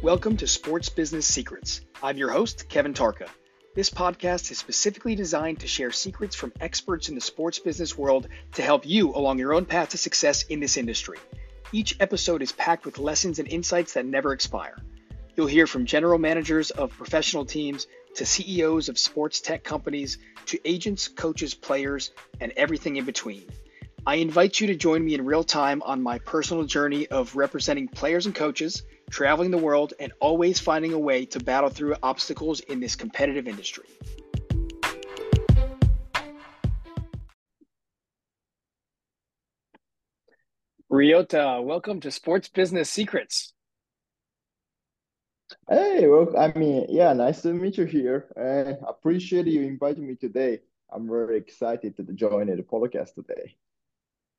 Welcome to Sports Business Secrets. I'm your host, Kevin Tarca. This podcast is specifically designed to share secrets from experts in the sports business world to help you along your own path to success in this industry. Each episode is packed with lessons and insights that never expire. You'll hear from general managers of professional teams to CEOs of sports tech companies to agents, coaches, players, and everything in between. I invite you to join me in real time on my personal journey of representing players and coaches, traveling the world, and always finding a way to battle through obstacles in this competitive industry. Ryota, welcome to Sports Business Secrets. Hey, well, I mean, yeah, nice to meet you here. I appreciate you inviting me today. I'm very excited to join the podcast today.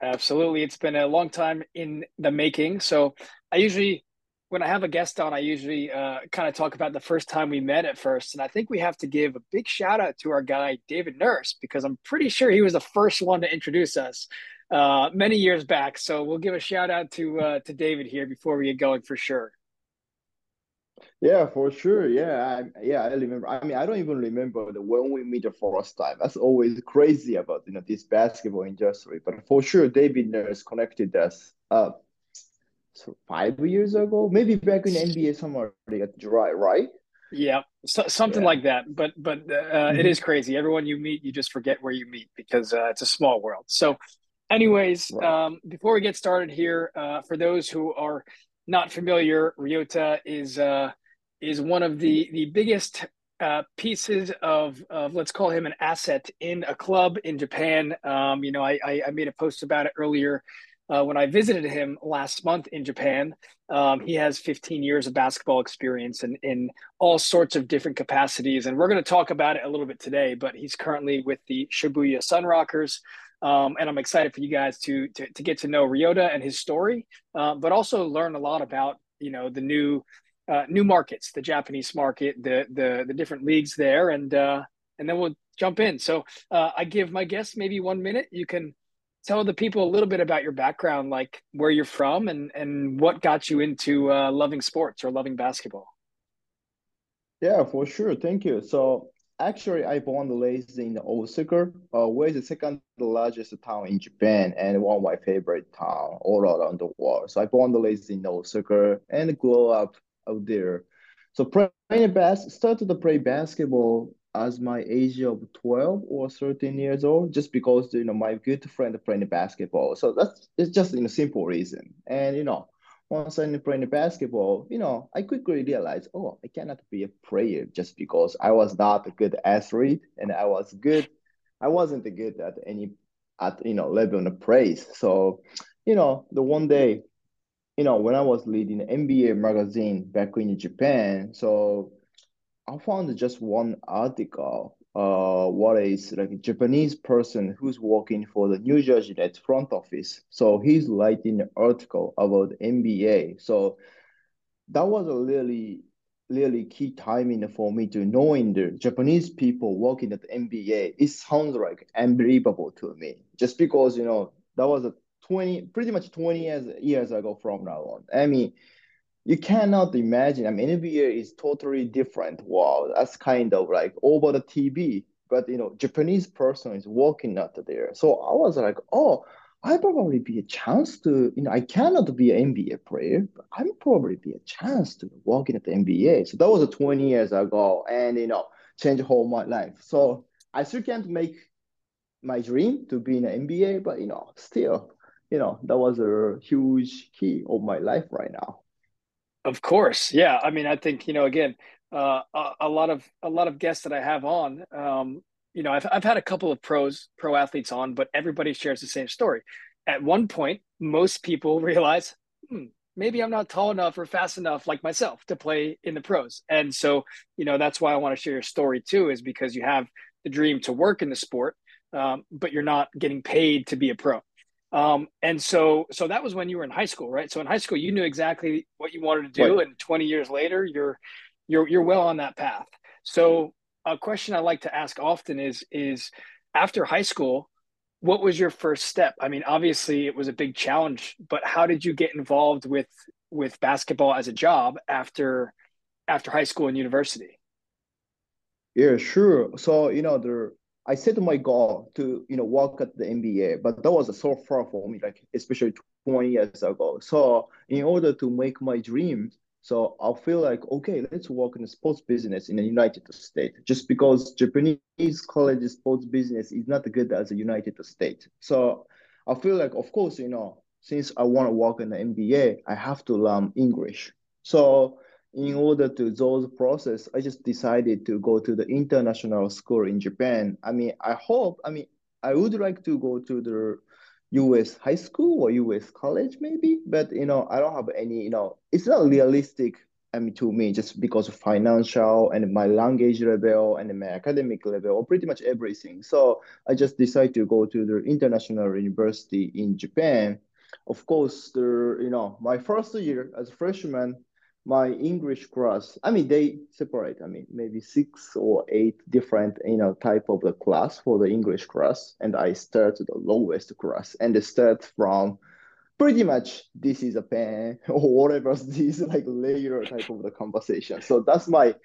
Absolutely. It's been a long time in the making. So I usually, when I have a guest on, I usually uh, kind of talk about the first time we met at first. And I think we have to give a big shout out to our guy, David Nurse, because I'm pretty sure he was the first one to introduce us uh, many years back. So we'll give a shout out to, uh, to David here before we get going for sure. Yeah, for sure. Yeah, I, yeah, I remember. I mean, I don't even remember the when we meet the first time. That's always crazy about you know this basketball industry. But for sure, David Nurse connected us uh, so five years ago, maybe back in NBA somewhere at July, right? Yeah, so, something yeah. like that. But but uh, mm-hmm. it is crazy. Everyone you meet, you just forget where you meet because uh, it's a small world. So, anyways, um, before we get started here, uh, for those who are not familiar, Ryota is uh, is one of the the biggest uh, pieces of, of let's call him an asset in a club in Japan. Um, you know, I, I, made a post about it earlier uh, when I visited him last month in Japan. Um, he has 15 years of basketball experience in, in all sorts of different capacities, and we're going to talk about it a little bit today. But he's currently with the Shibuya Sunrockers. Um, and I'm excited for you guys to, to, to get to know Ryota and his story, uh, but also learn a lot about you know the new uh, new markets, the Japanese market, the the the different leagues there, and uh, and then we'll jump in. So uh, I give my guests maybe one minute. You can tell the people a little bit about your background, like where you're from, and and what got you into uh, loving sports or loving basketball. Yeah, for sure. Thank you. So actually, I born and raised in Osaka, uh, where is the second largest town in Japan and one of my favorite town all around the world. So I born and raised in Osaka and grew up out there. So playing bas started to play basketball as my age of 12 or 13 years old, just because you know my good friend playing basketball. So that's it's just in a simple reason. And you know, once I'm playing basketball, you know, I quickly realized, oh, I cannot be a player just because I was not a good athlete and I was good. I wasn't good at any at you know level of praise. So, you know, the one day you know, when I was leading NBA magazine back in Japan, so I found just one article. Uh, what is like a Japanese person who's working for the New Jersey Nets front office. So he's writing an article about NBA. So that was a really, really key timing for me to knowing the Japanese people working at NBA. It sounds like unbelievable to me, just because you know that was a 20 pretty much 20 years years ago from now on i mean you cannot imagine. I mean nba is totally different wow that's kind of like over the tv but you know japanese person is walking out there. So i was like oh i probably be a chance to you know i cannot be an nba player but i'm probably be a chance to work in the nba so that was 20 years ago and you know change whole my life. So i still can't make my dream to be in an nba but you know still you know that was a huge key of my life right now of course. Yeah i mean i think you know again uh, a, a, lot of a lot of guests that i have on um, you know I've, I've had a couple of pros pro athletes on but everybody shares the same story. At one point most people realize hmm, maybe i'm not tall enough or fast enough like myself to play in the pros. And so you know that's why i want to share your story too is because you have the dream to work in the sport um, but you're not getting paid to be a pro um, and so, so that was when you were in high school, right? So in high school, you knew exactly what you wanted to do, right. and 20 years later, you're, you're, you're well on that path. So a question I like to ask often is, is after high school, what was your first step? I mean, obviously it was a big challenge, but how did you get involved with, with basketball as a job after after high school and university? Yeah, sure. So, you know, the I set my goal to, you know, work at the NBA, but that was so far for me, like especially 20 years ago. So in order to make my dream, so I feel like, okay, let's work in the sports business in the United States, just because Japanese college sports business is not good as the United States. So I feel like, of course, you know, since I want to work in the NBA, I have to learn English. So in order to those process, I just decided to go to the international school in Japan. I mean, I hope, I mean, I would like to go to the US high school or US college maybe, but you know, I don't have any, you know, it's not realistic I mean, to me, just because of financial and my language level and my academic level, or pretty much everything. So I just decided to go to the international university in Japan. Of course, the you know my first year as a freshman, my English class, I mean, they separate, I mean, maybe six or eight different, you know, type of the class for the English class. And I start the lowest class and start from pretty much this is a pen or whatever this like layer type of the conversation. So that's my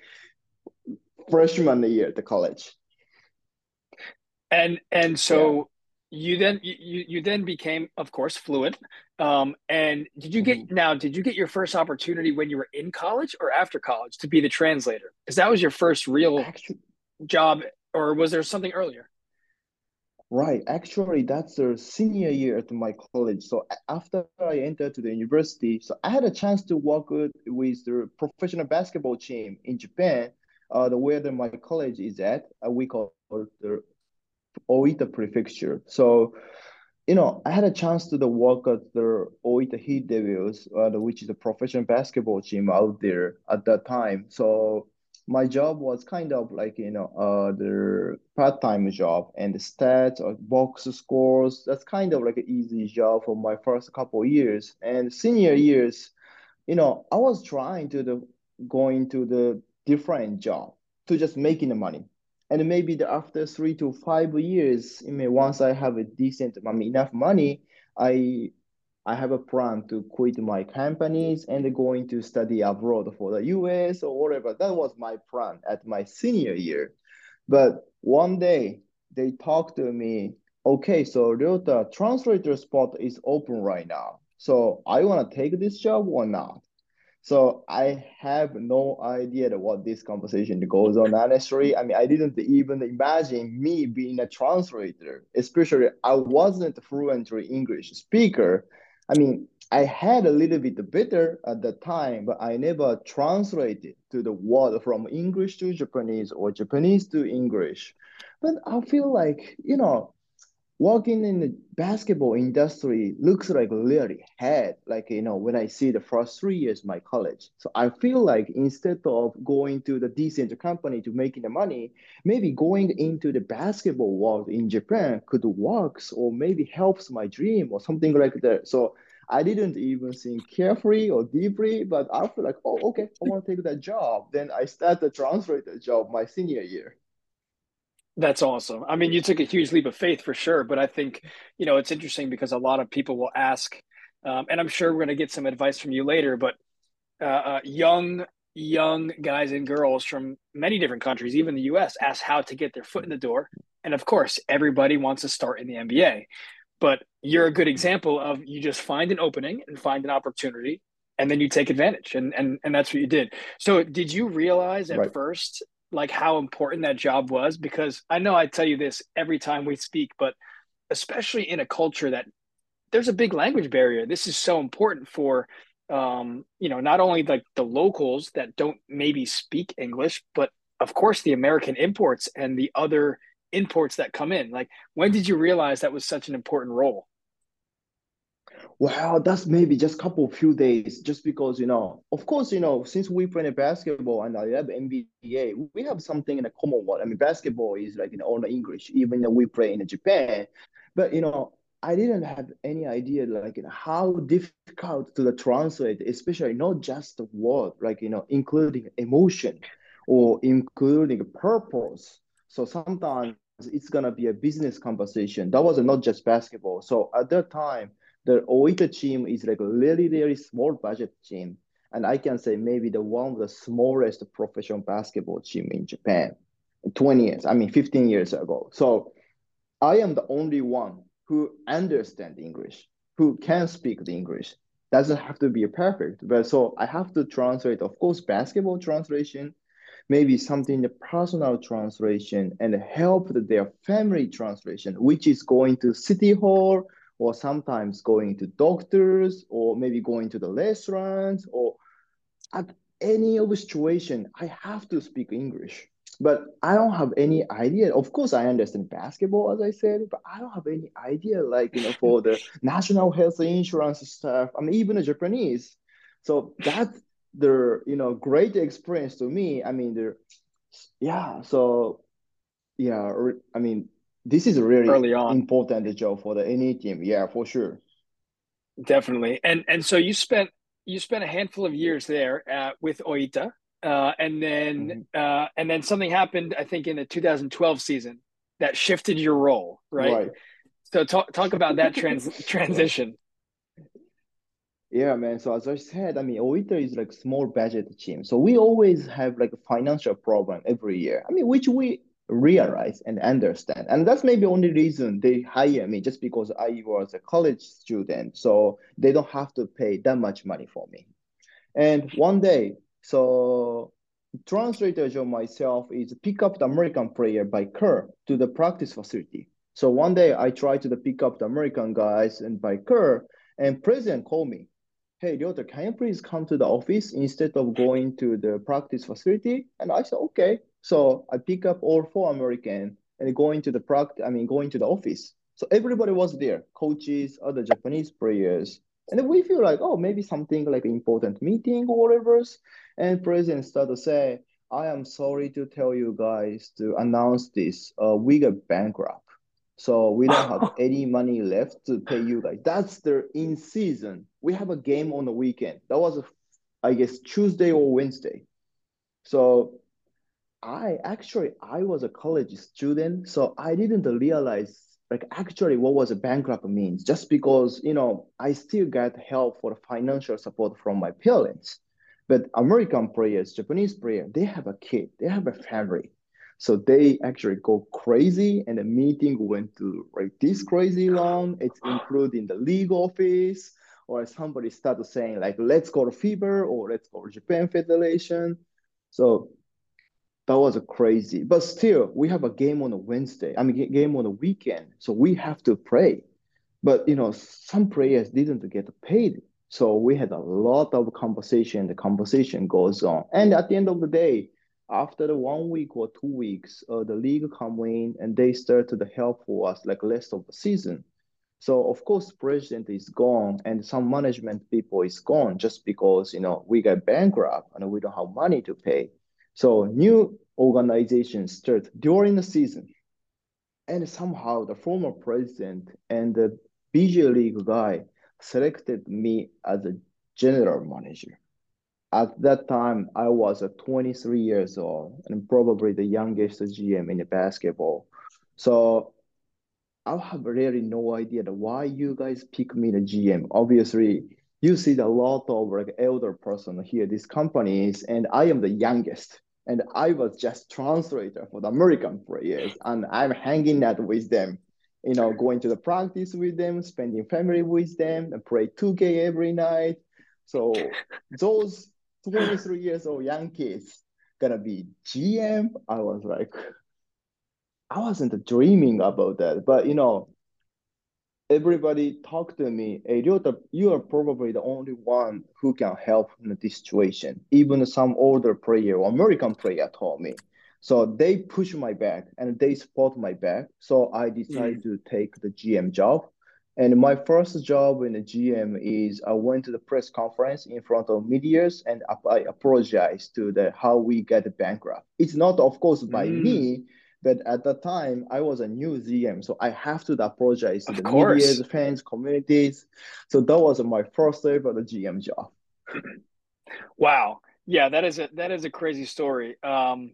freshman year at the college. And, and so you then you you then became of course fluent. Um and did you get mm-hmm. now did you get your first opportunity when you were in college or after college to be the translator? Because that was your first real actually, job or was there something earlier? Right. Actually that's the senior year at my college. So after i entered to the university so i had a chance to work with, with the professional basketball team in japan uh, the where the, my college is at uh, we call the Oita Prefecture. So, you know, I had a chance to the work at the Oita Heat Devils, uh, which is a professional basketball team out there at that time. So my job was kind of like, you know, uh, the part-time job and the stats or box scores. That's kind of like an easy job for my first couple years. And senior years, you know, I was trying to the going to the different job to just making the money and maybe the, after three to five years, I mean, once I have a decent, I mean, enough money, I I have a plan to quit my companies and going to study abroad for the US or whatever. That was my plan at my senior year. But one day they talked to me, okay, so Ryota translator spot is open right now. So I want to take this job or not? So I have no idea what this conversation goes on. Honestly, I mean, I didn't even imagine me being a translator, especially I wasn't fluently English speaker. I mean, I had a little bit better at the time, but I never translated to the word from English to Japanese or Japanese to English. But I feel like, you know, working in the basketball industry looks like really hard like you know when i see the first three years my college. So i feel like instead of going to the decent company to making the money maybe going into the basketball world in japan could works or maybe helps my dream or something like that. So i didn't even think carefully or deeply but i feel like oh okay i want to take that job. Then i started the translator job my senior year that's awesome. I mean, you took a huge leap of faith for sure, but I think, you know, it's interesting because a lot of people will ask, um, and I'm sure we're going to get some advice from you later, but uh, uh, young, young guys and girls from many different countries, even the US, ask how to get their foot in the door. And of course, everybody wants to start in the NBA, but you're a good example of you just find an opening and find an opportunity and then you take advantage and and and that's what you did so did you realize at right. first like how important that job was because I know I tell you this every time we speak, but especially in a culture that there's a big language barrier. This is so important for um, you know, not only like the locals that don't maybe speak English, but of course the American imports and the other imports that come in. Like when did you realize that was such an important role? Well, that's maybe just a couple few days, just because you know, of course, you know, since we play in basketball and I have NBA, we have something in a common one. I mean, basketball is like in all English, even though we play in Japan. But you know, I didn't have any idea like you know, how difficult to translate, especially not just the word, like you know, including emotion or including purpose. So sometimes it's gonna be a business conversation. That was not just basketball. So at that time, the Oita team is like a really, really small budget team. And I can say maybe the one of the smallest professional basketball team in Japan 20 years, I mean 15 years ago. So I am the only one who understand English, who can speak the English. Doesn't have to be perfect, but so I have to translate, of course, basketball translation, maybe something the personal translation and help their family translation, which is going to city hall or sometimes going to doctors or maybe going to the restaurants or at any of situation, I have to speak English. But I don't have any idea. Of course, I understand basketball, as I said, but I don't have any idea, like, you know, for the national health insurance stuff. I mean, even the Japanese. So that's the, you know, great experience to me. I mean, the, yeah. So, yeah, I mean, this is really early on important job for the any team. Yeah, for sure. Definitely. And and so you spent you spent a handful of years there uh, with Oita, uh, and then mm-hmm. uh, and then something happened. I think in the 2012 season that shifted your role, right? right. So talk talk about that trans transition. Yeah, man. So as I said, I mean, Oita is like small budget team. So we always have like a financial problem every year. I mean, which we realize and understand. And that's maybe only reason they hire me just because I was a college student. So they don't have to pay that much money for me. And one day, so translator Joe myself is pick up the American player by car to the practice facility. So one day I tried to pick up the American guys and by car and president called me. Hey, Ryota, can you please come to the office instead of going to the practice facility? And I said, okay. So I pick up all four American and going to the practice, I mean, going to the office. So everybody was there, coaches, other Japanese players. And we feel like, oh, maybe something like important meeting or whatever. And president started to say, I am sorry to tell you guys to announce this. Uh, we got bankrupt. So we don't have any money left to pay you guys. That's the in season. We have a game on the weekend. That was, I guess, Tuesday or Wednesday. So I actually I was a college student, so I didn't realize like actually what was a bankrupt means just because you know I still got help for financial support from my parents. But American players, Japanese players, they have a kid, they have a family. So they actually go crazy and the meeting went to like this crazy long. It's including the legal office or somebody started saying like, let's go to FIBA or let's go to Japan Federation. So that was crazy. But still, we have a game on a Wednesday. I mean, game on a weekend, so we have to pray. But you know, some players didn't get paid, so we had a lot of conversation. The conversation goes on, and at the end of the day, after the one week or two weeks, uh, the league come in and they start to help for us like rest of the season. So of course, president is gone and some management people is gone just because you know we got bankrupt and we don't have money to pay. So new organizations start during the season. And somehow the former president and the BJ League guy selected me as a general manager. At that time, I was a 23 years old and probably the youngest GM in basketball. So I have really no idea why you guys pick me the GM. Obviously, you see a lot of like elder person here, these companies, and I am the youngest and I was just translator for the American players, and I'm hanging out with them, you know, going to the practice with them, spending family with them, and play 2K every night. So those 23 years old young kids gonna be GM. I was like, I wasn't dreaming about that, but you know, everybody talked to me, hey, Ryota, you are probably the only one who can help in this situation. Even some older player or American player told me. So they push my back and they support my back. So I decided mm. to take the GM job. And my first job in the GM is I went to the press conference in front of medias and I apologized to the how we get bankrupt. It's not, of course, by mm. me, but at the time, I was a new GM, so I have to apologize to of the media, fans, communities. So that was my first ever GM job. Wow, yeah, that is a that is a crazy story. Um,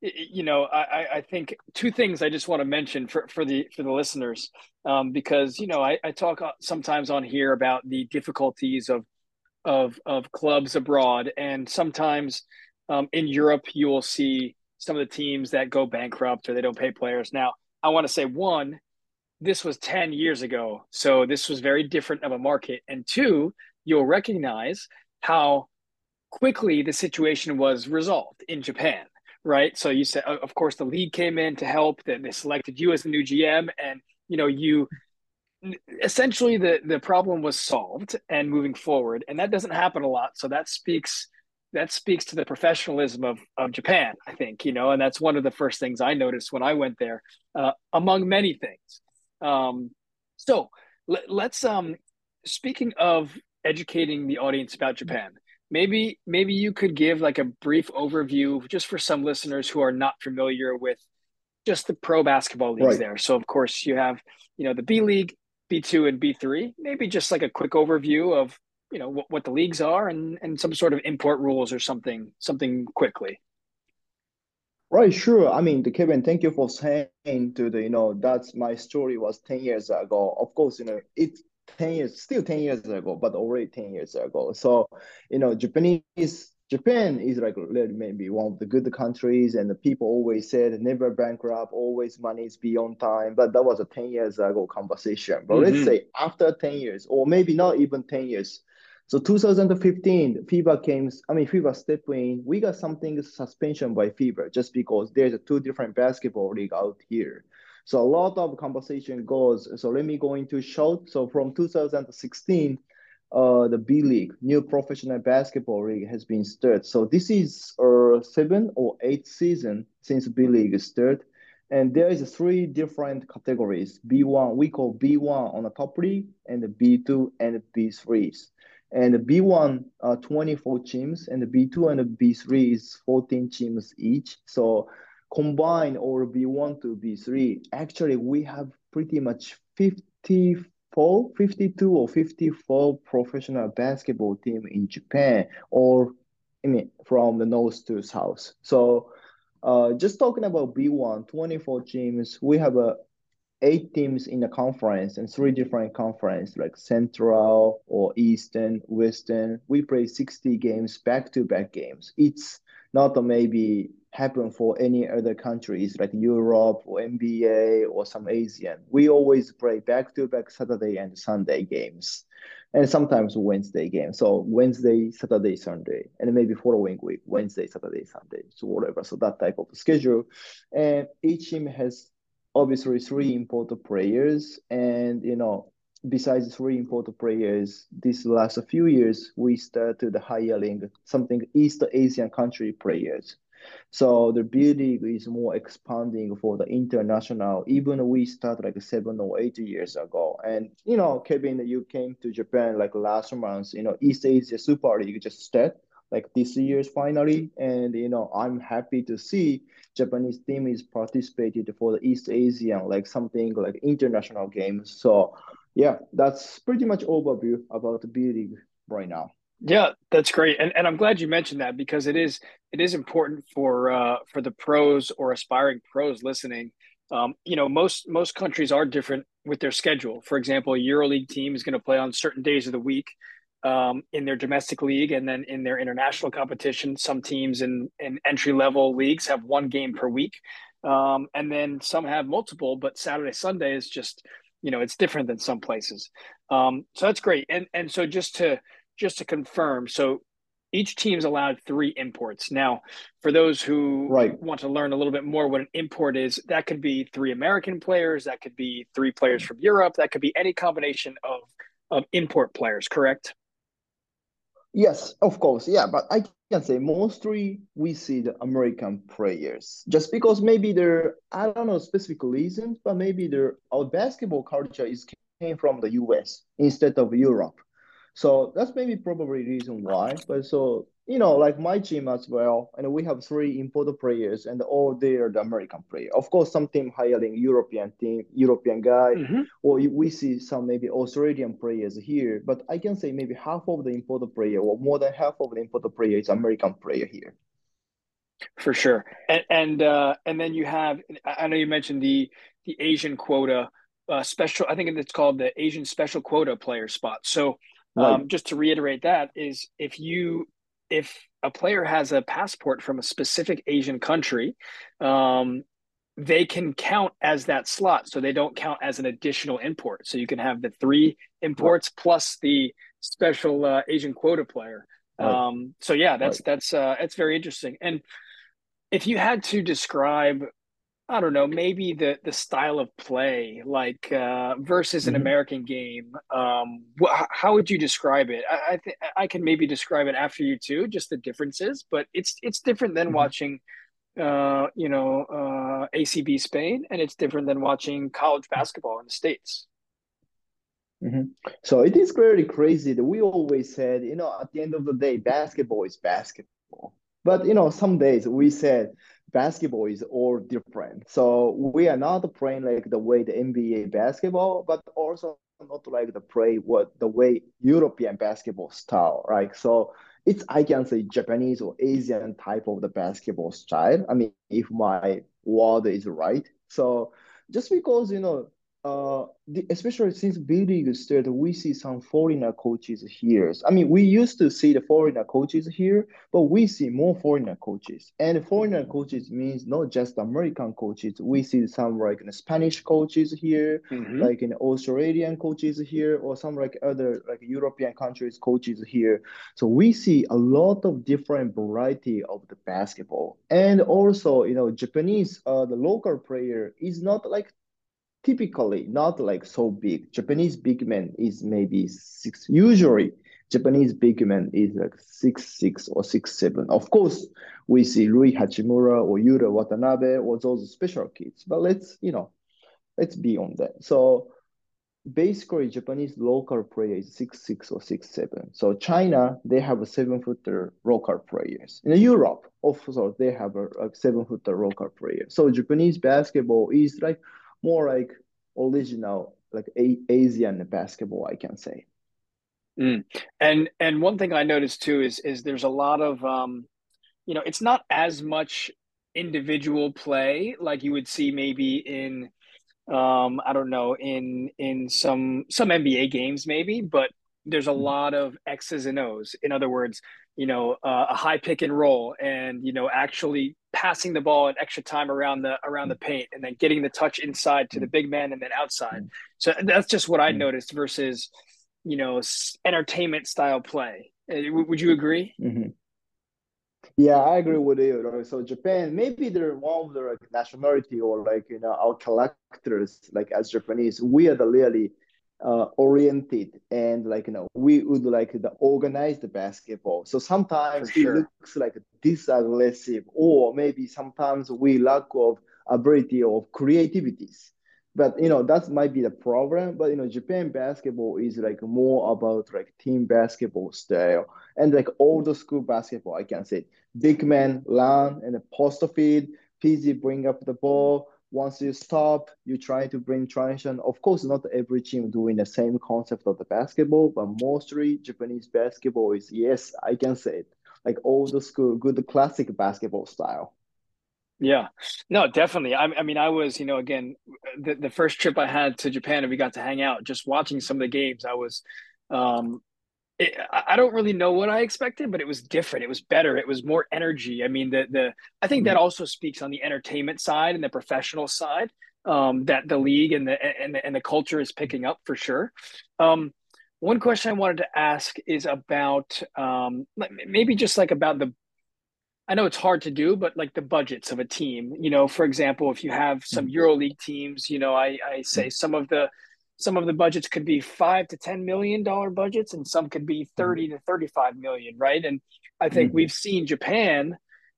you know, I, I think two things I just want to mention for, for the for the listeners, um, because you know I, I talk sometimes on here about the difficulties of of of clubs abroad, and sometimes um, in Europe you will see some of the teams that go bankrupt or they don't pay players. Now, I want to say one, this was ten years ago, so this was very different of a market, and two, you'll recognize how quickly the situation was resolved in Japan right? So you said, of course, the league came in to help. That they selected you as the new GM, and you know you essentially the the problem was solved and moving forward, and that doesn't happen a lot. So that speaks that speaks to the professionalism of of Japan, I think. You know, and that's one of the first things I noticed when I went there, uh, among many things. Um, so let, let's um, speaking of educating the audience about Japan maybe maybe you could give like a brief overview just for some listeners who are not familiar with just the pro basketball leagues right. there so of course you have you know the b league b2 and b3 maybe just like a quick overview of you know what, what the leagues are and and some sort of import rules or something something quickly Right, sure. I mean, the Kevin, thank you for saying to the, you know, that's my story was 10 years ago. Of course, you know, it's 10 years, still 10 years ago, but already 10 years ago. So, you know, Japanese, Japan is like maybe one of the good countries, and the people always said never bankrupt, always money is beyond time. But that was a 10 years ago conversation. But mm-hmm. let's say after 10 years, or maybe not even 10 years. So 2015, FIBA came, I mean, FIBA stepped in. We got something suspension by FIBA just because there's a two different basketball league out here. So a lot of conversation goes. So let me go into short. So from 2016, uh, the B League, new professional basketball league, has been started. So this is a seven or eight season since B League started. And there is three different categories. B1, we call B1 on the top league, and the B2 and B3s. And the B1 are 24 teams, and the B2 and the B3 is 14 teams each. So combine or B1 to B3, actually we have pretty much 54, 52 or 54 professional basketball team in Japan or I mean from the north to south. So uh, just talking about B1, 24 teams, we have a eight teams in the conference and three different conference like Central or Eastern, Western. We play 60 games back to back games. It's not maybe happen for any other countries like Europe or NBA or some Asian. We always play back to back Saturday and Sunday games, and sometimes Wednesday games. So Wednesday, Saturday, Sunday, and maybe following week Wednesday, Saturday, Sunday, so whatever. So that type of schedule, and each team has obviously three important players, and you know. Besides three important players, this last few years we started hiring something East Asian country players so the building is more expanding for the international, even we start like seven or eight years ago. And, you know, Kevin, you came to Japan like last month, you know, East Asia Super League just started like this year's finally. And, you know, I'm happy to see Japanese team is participated for the East Asian, like something like international games. So yeah, that's pretty much overview about the B League right now. Yeah, that's great, and and I'm glad you mentioned that because it is it is important for uh, for the pros or aspiring pros listening. Um, you know, most most countries are different with their schedule. For example, a EuroLeague team is going to play on certain days of the week um, in their domestic league, and then in their international competition, some teams in in entry level leagues have one game per week, um, and then some have multiple. But Saturday Sunday is just you know it's different than some places. Um, so that's great, and and so just to just to confirm, so each team's allowed three imports. Now, for those who right. want to learn a little bit more what an import is, that could be three American players, that could be three players from Europe, that could be any combination of of import players, correct? Yes, of course. Yeah, but I can say mostly we see the American players just because maybe they're I don't know specific reasons, but maybe their our basketball culture is came from the US instead of Europe. So that's maybe probably the reason why. But so you know, like my team as well, and we have three imported players, and all they are the American player. Of course, some team hiring European team, European guy, mm-hmm. or we see some maybe Australian players here. But I can say maybe half of the imported player, or more than half of the imported player, is American player here. For sure, and and uh, and then you have I know you mentioned the the Asian quota uh, special. I think it's called the Asian special quota player spot. So um, just to reiterate that is if you if a player has a passport from a specific Asian country, um, they can count as that slot. So they don't count as an additional import. So you can have the three imports right. plus the special uh, Asian quota player. Right. Um, so yeah, that's that's uh, that's very interesting. And if you had to describe I don't know, maybe the the style of play, like uh, versus an mm-hmm. American game. Um, wh- how would you describe it? I I, th- I can maybe describe it after you too, just the differences. But it's it's different than mm-hmm. watching, uh, you know, uh, ACB Spain, and it's different than watching college basketball in the states. Mm-hmm. So it is really crazy that we always said, you know, at the end of the day, basketball is basketball. But you know, some days we said basketball is all different. So we are not playing like the way the NBA basketball, but also not like the play what the way European basketball style, right? So it's I can say Japanese or Asian type of the basketball style. I mean, if my word is right. So just because you know uh, the, especially since B League started, we see some foreigner coaches here. I mean, we used to see the foreigner coaches here, but we see more foreigner coaches. And foreigner coaches means not just American coaches. We see some like Spanish coaches here, mm-hmm. like in Australian coaches here, or some like other like European countries coaches here. So we see a lot of different variety of the basketball. And also, you know, Japanese, uh, the local player is not like typically not like so big. Japanese big man is maybe six. Usually, Japanese big man is like six six or six seven. Of course, we see Rui Hachimura or Yuta Watanabe or those special kids. But let's you know, let's be on that. So basically, Japanese local player is six six or six seven. So China they have a seven footer local players. In Europe, also they have a, a seven footer local player. So Japanese basketball is like more like original like a- Asian basketball, I can say. Mm. And and one thing I noticed too is is there's a lot of um, you know, it's not as much individual play like you would see maybe in um, I don't know in in some some NBA games maybe, but there's a mm-hmm. lot of X's and O's. In other words, you know, uh, a high pick and roll, and you know, actually passing the ball an extra time around the around the mm. paint, and then getting the touch inside to the mm. big man, and then outside. Mm. So that's just what I noticed versus, you know, entertainment style play. Uh, would you agree? Mm-hmm. Yeah, I agree with you. So Japan, maybe they're one of the like, nationality or like you know our collectors, like as Japanese, we are the really uh, oriented and like you know we would like the organized basketball. So sometimes sure. it looks like disaggressive or maybe sometimes we lack of ability of creativities. But you know that might be the problem. But you know japan basketball is like more about like team basketball style. And like old school basketball i can say big man run and post feed pz bring up the ball once you stop, you try to bring transition. Of course, not every team doing the same concept of the basketball, but mostly Japanese basketball is yes, I can say it, like old school, good classic basketball style. Yeah, no, definitely. I, I mean, I was, you know, again, the, the first trip I had to Japan and we got to hang out, just watching some of the games, I was, um, it, I don't really know what I expected, but it was different. It was better. It was more energy. I mean, the the I think that mm-hmm. also speaks on the entertainment side and the professional side um, that the league and the and the, and the culture is picking up for sure. Um, one question I wanted to ask is about um, maybe just like about the. I know it's hard to do, but like the budgets of a team. You know, for example, if you have some mm-hmm. EuroLeague teams, you know, I I say mm-hmm. some of the some of the budgets could be five to ten million dollar budgets and some could be 30 to 35 million right and i think mm-hmm. we've seen japan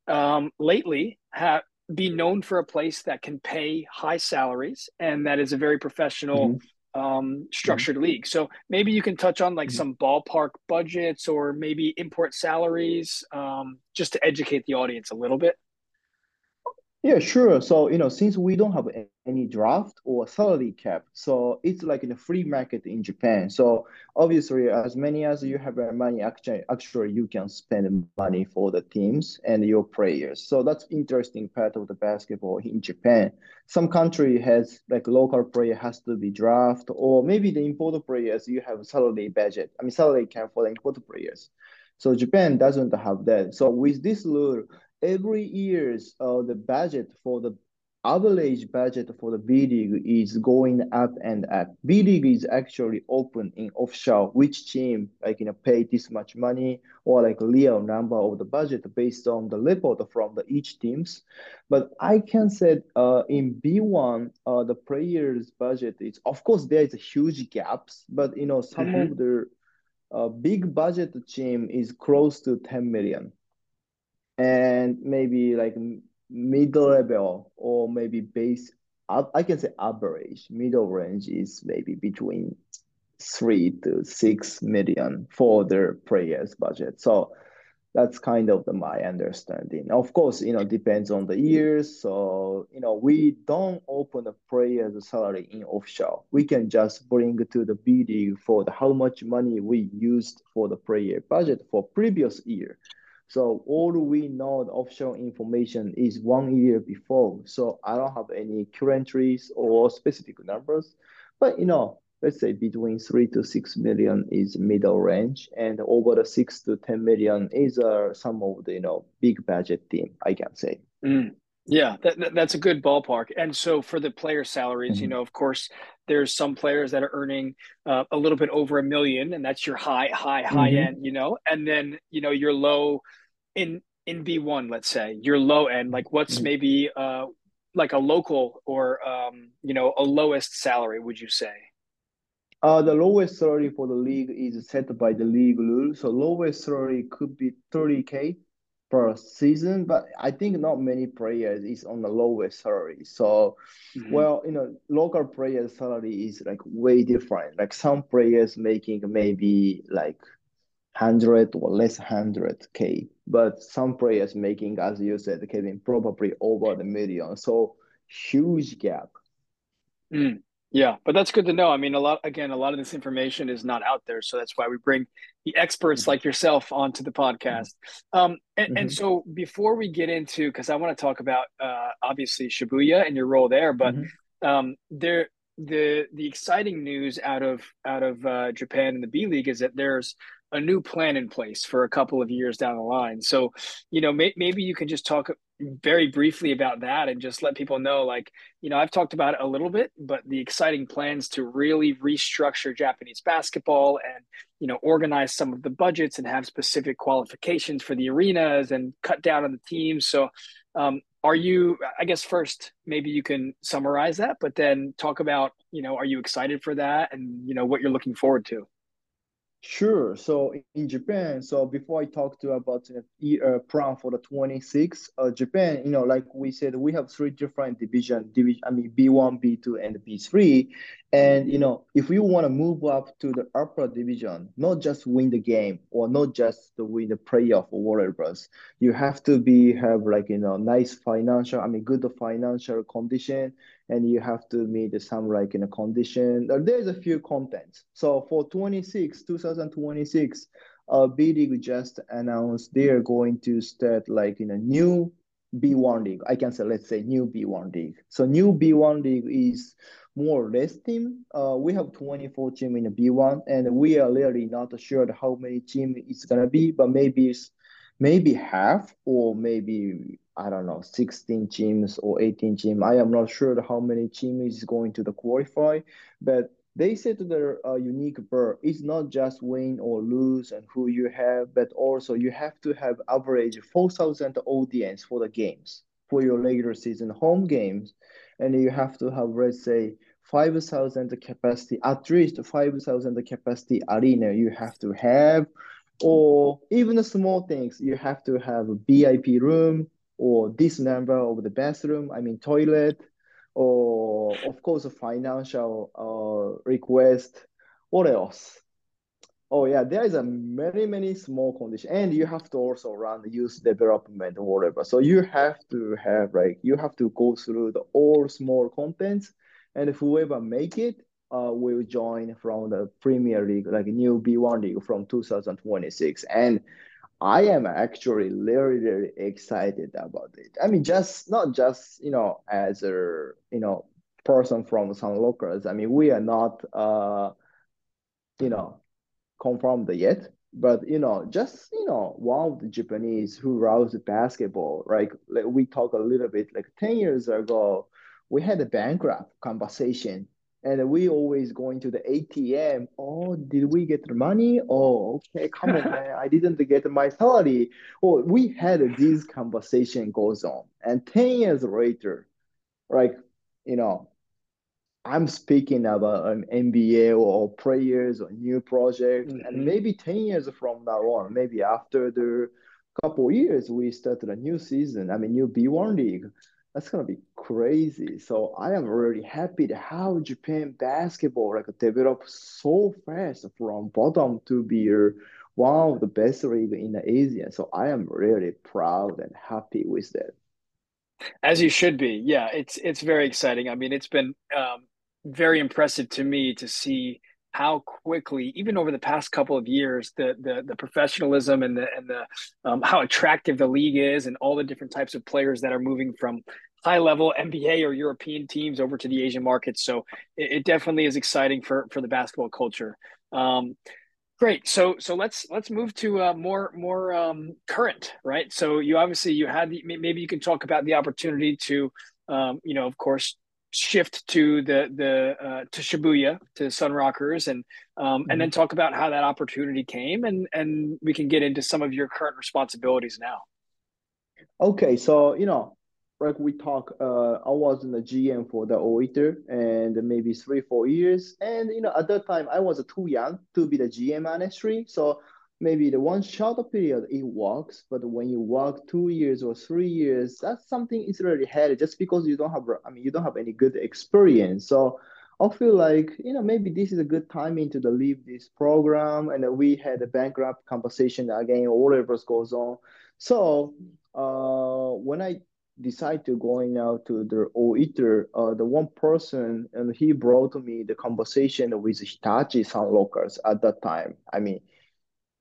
um, lately have be known for a place that can pay high salaries and that is a very professional mm-hmm. um, structured mm-hmm. league so maybe you can touch on like mm-hmm. some ballpark budgets or maybe import salaries um, just to educate the audience a little bit Yeah, sure. So, you know, since we don't have any draft or salary cap, so it's like in a free market in Japan. So obviously, as many as you have money, actually, actually you can spend money for the teams and your players. So that's interesting part of the basketball in Japan. Some country has like local player has to be draft, or maybe the imported players you have salary budget. I mean salary cap for the imported players. So Japan doesn't have that. So with this rule every year's uh, the budget for the average budget for the B League is going up and up. B League is actually open in offshore, which team like you know pay this much money or like real number of the budget based on the report from the each teams. But I can say uh, in B1 uh, the players budget is of course there is a huge gaps, but you know some hmm of the uh, big budget team is close to 10 million and maybe like middle level or maybe base I can say average middle range is maybe between three to six million for their players budget. So that's kind of the, my understanding. Of course, you know, depends on the years. So, you know, we don't open the player's salary in offshore. We can just bring to the B League for the, how much money we used for the player budget for previous year. So all we know the official information is one year before. So I don't have any current trees or specific numbers. But you know, let's say between three to six million is middle range, and over the six to ten million is uh, some of the you know big budget team, I can say. Mm. Yeah, that, that- that's a good ballpark. And so for the player salaries, you Mhm, know, of course, there's some players that are earning uh, a little bit over a million, and that's your high, high, high mhm, end, you know, and then, you know, your low in in B1, let's say, your low end, like what's mhm. maybe uh like a local or um, you know, a lowest salary, would you say? Uh, the lowest salary for the league is set by the league rule. So lowest salary could be 30k per season, but I think not many players is on the lowest salary. So, hmm well, you know, local players' salary is like way different. Like some players making maybe like 100 or less 100k, but some players making, as you said, Kevin, probably over the million. So huge gap. Mm, yeah, but that's good to know. I mean, a lot, again, a lot of this information is not out there. So that's why we bring the experts Mhm, like yourself onto the podcast. Um, and, and mhm, so before we get into, because I want to talk about uh, obviously Shibuya and your role there, but mhm, um, there, the the exciting news out of out of uh, Japan and the B League is that there's a new plan in place for a couple of years down the line. So, you know, may, maybe you can just talk very briefly about that and just let people know, like, you know, I've talked about it a little bit, but the exciting plans to really restructure Japanese basketball and, you know, organize some of the budgets and have specific qualifications for the arenas and cut down on the teams. So, um, are you, I guess, first, maybe you can summarize that, but then talk about, you know, are you excited for that and, you know, what you're looking forward to? Sure. So in Japan, so before I talk to you about uh, uh, plan for the 26, uh, Japan, you know, like we said, we have three different division, division, I mean, B1, B2, and B3. And, you know, if you want to move up to the upper division, not just win the game or not just to win the playoff or whatever, you have to be, have like, you know, nice financial, I mean, good financial condition and you have to meet some like in a condition. There's a few contents. So for 26, 2026, uh, B League just announced they're going to start like in a new B1 league. I can say let's say new B1 league. So new B1 league is more or less team. Uh, we have 24 team in the B1, and we are really not sure how many team it's gonna be, but maybe it's maybe half or maybe I don't know, 16 teams or 18 teams. I am not sure how many teams is going to the qualify, but they said their uh, unique bird. Is not just win or lose and who you have, but also you have to have average 4,000 audience for the games for your regular season home games, and you have to have let's say 5,000 capacity, at least 5,000 capacity arena you have to have or even the small things. You have to have a vip room or this number of the bathroom i mean toilet or of course a financial uh, request what else Oh yeah, there is a many many small condition, and you have to also run the development or whatever. So you have to have like you have to go through the all small contents, and whoever make it uh, will join from the Premier League, like new B1 league from 2026. And I am actually really really excited about it. I mean, just not just you know as a you know person from Sunrockers. I mean, we are not uh you know confirmed yet. But you know, just you know, one of the Japanese who loves basketball, like, like we talk a little bit like 10 years ago, we had a bankrupt conversation and we always going to the ATM. Oh, did we get the money? Oh, okay, come on, man. I didn't get my salary. Oh, we had this conversation goes on. And 10 years later, like, you know, I'm speaking about an NBA or players or new projects, mm-hmm. and maybe 10 years from now on, maybe after the couple years, we started a new season, I mean, new B1 league. That's gonna be crazy. So I am really happy to how Japan basketball like developed so fast from bottom to be one of the best league in Asia. So I am really proud and happy with that. As you should be. Yeah, it's it's very exciting. I mean, it's been um, very impressive to me to see how quickly, even over the past couple of years, the the, the professionalism and the and the um, how attractive the league is, and all the different types of players that are moving from high level NBA or European teams over to the Asian markets. So it, it definitely is exciting for for the basketball culture. Um, great. So so let's let's move to uh, more more um, current, right? So you obviously you had the, maybe you can talk about the opportunity to um, you know of course shift to the the uh, to Shibuya to Sunrockers and um, mm-hmm. and then talk about how that opportunity came and and we can get into some of your current responsibilities now. Okay, so you know, like we talk, uh, I was in the GM for the Oita and maybe three four years, and you know at that time I was too young to be the GM honestly, so maybe the one short period it works, but when you work two years or three years, that's something is really hard just because you don't have, I mean, you don't have any good experience. So I feel like, you know, maybe this is a good timing to leave this program. And we had a bankrupt conversation again, whatever goes on. So uh, when I decide to going out to the Oita, uh, the one person, and he brought me the conversation with Hitachi Sunrockers at that time. I mean,